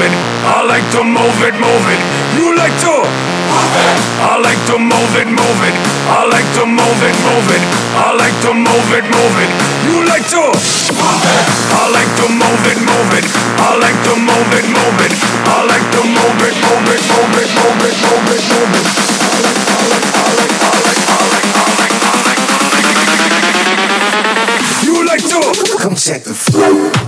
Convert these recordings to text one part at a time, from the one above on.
it. I like to move it, move it. You like to move it. I like to move it, move it. I like to move it, move it. I like to move it, move it. You like to move it. I like to move it, move it. I like to move it, move it. I like to move it, move it, move it, move it, move it, move it. I like, I like, I like, I like, I like, I like, I like, I like. You like to Come check the flow.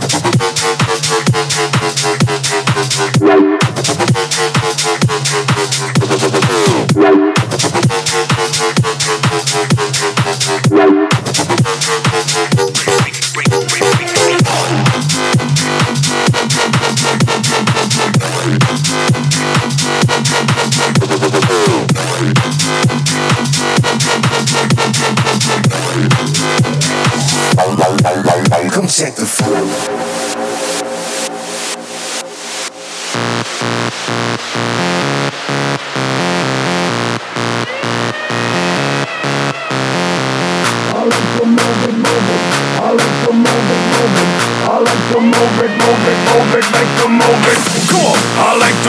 Check the flow.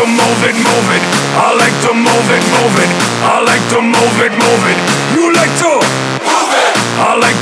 Move it, move it. I like to move it, move it. I like to move it, move it. You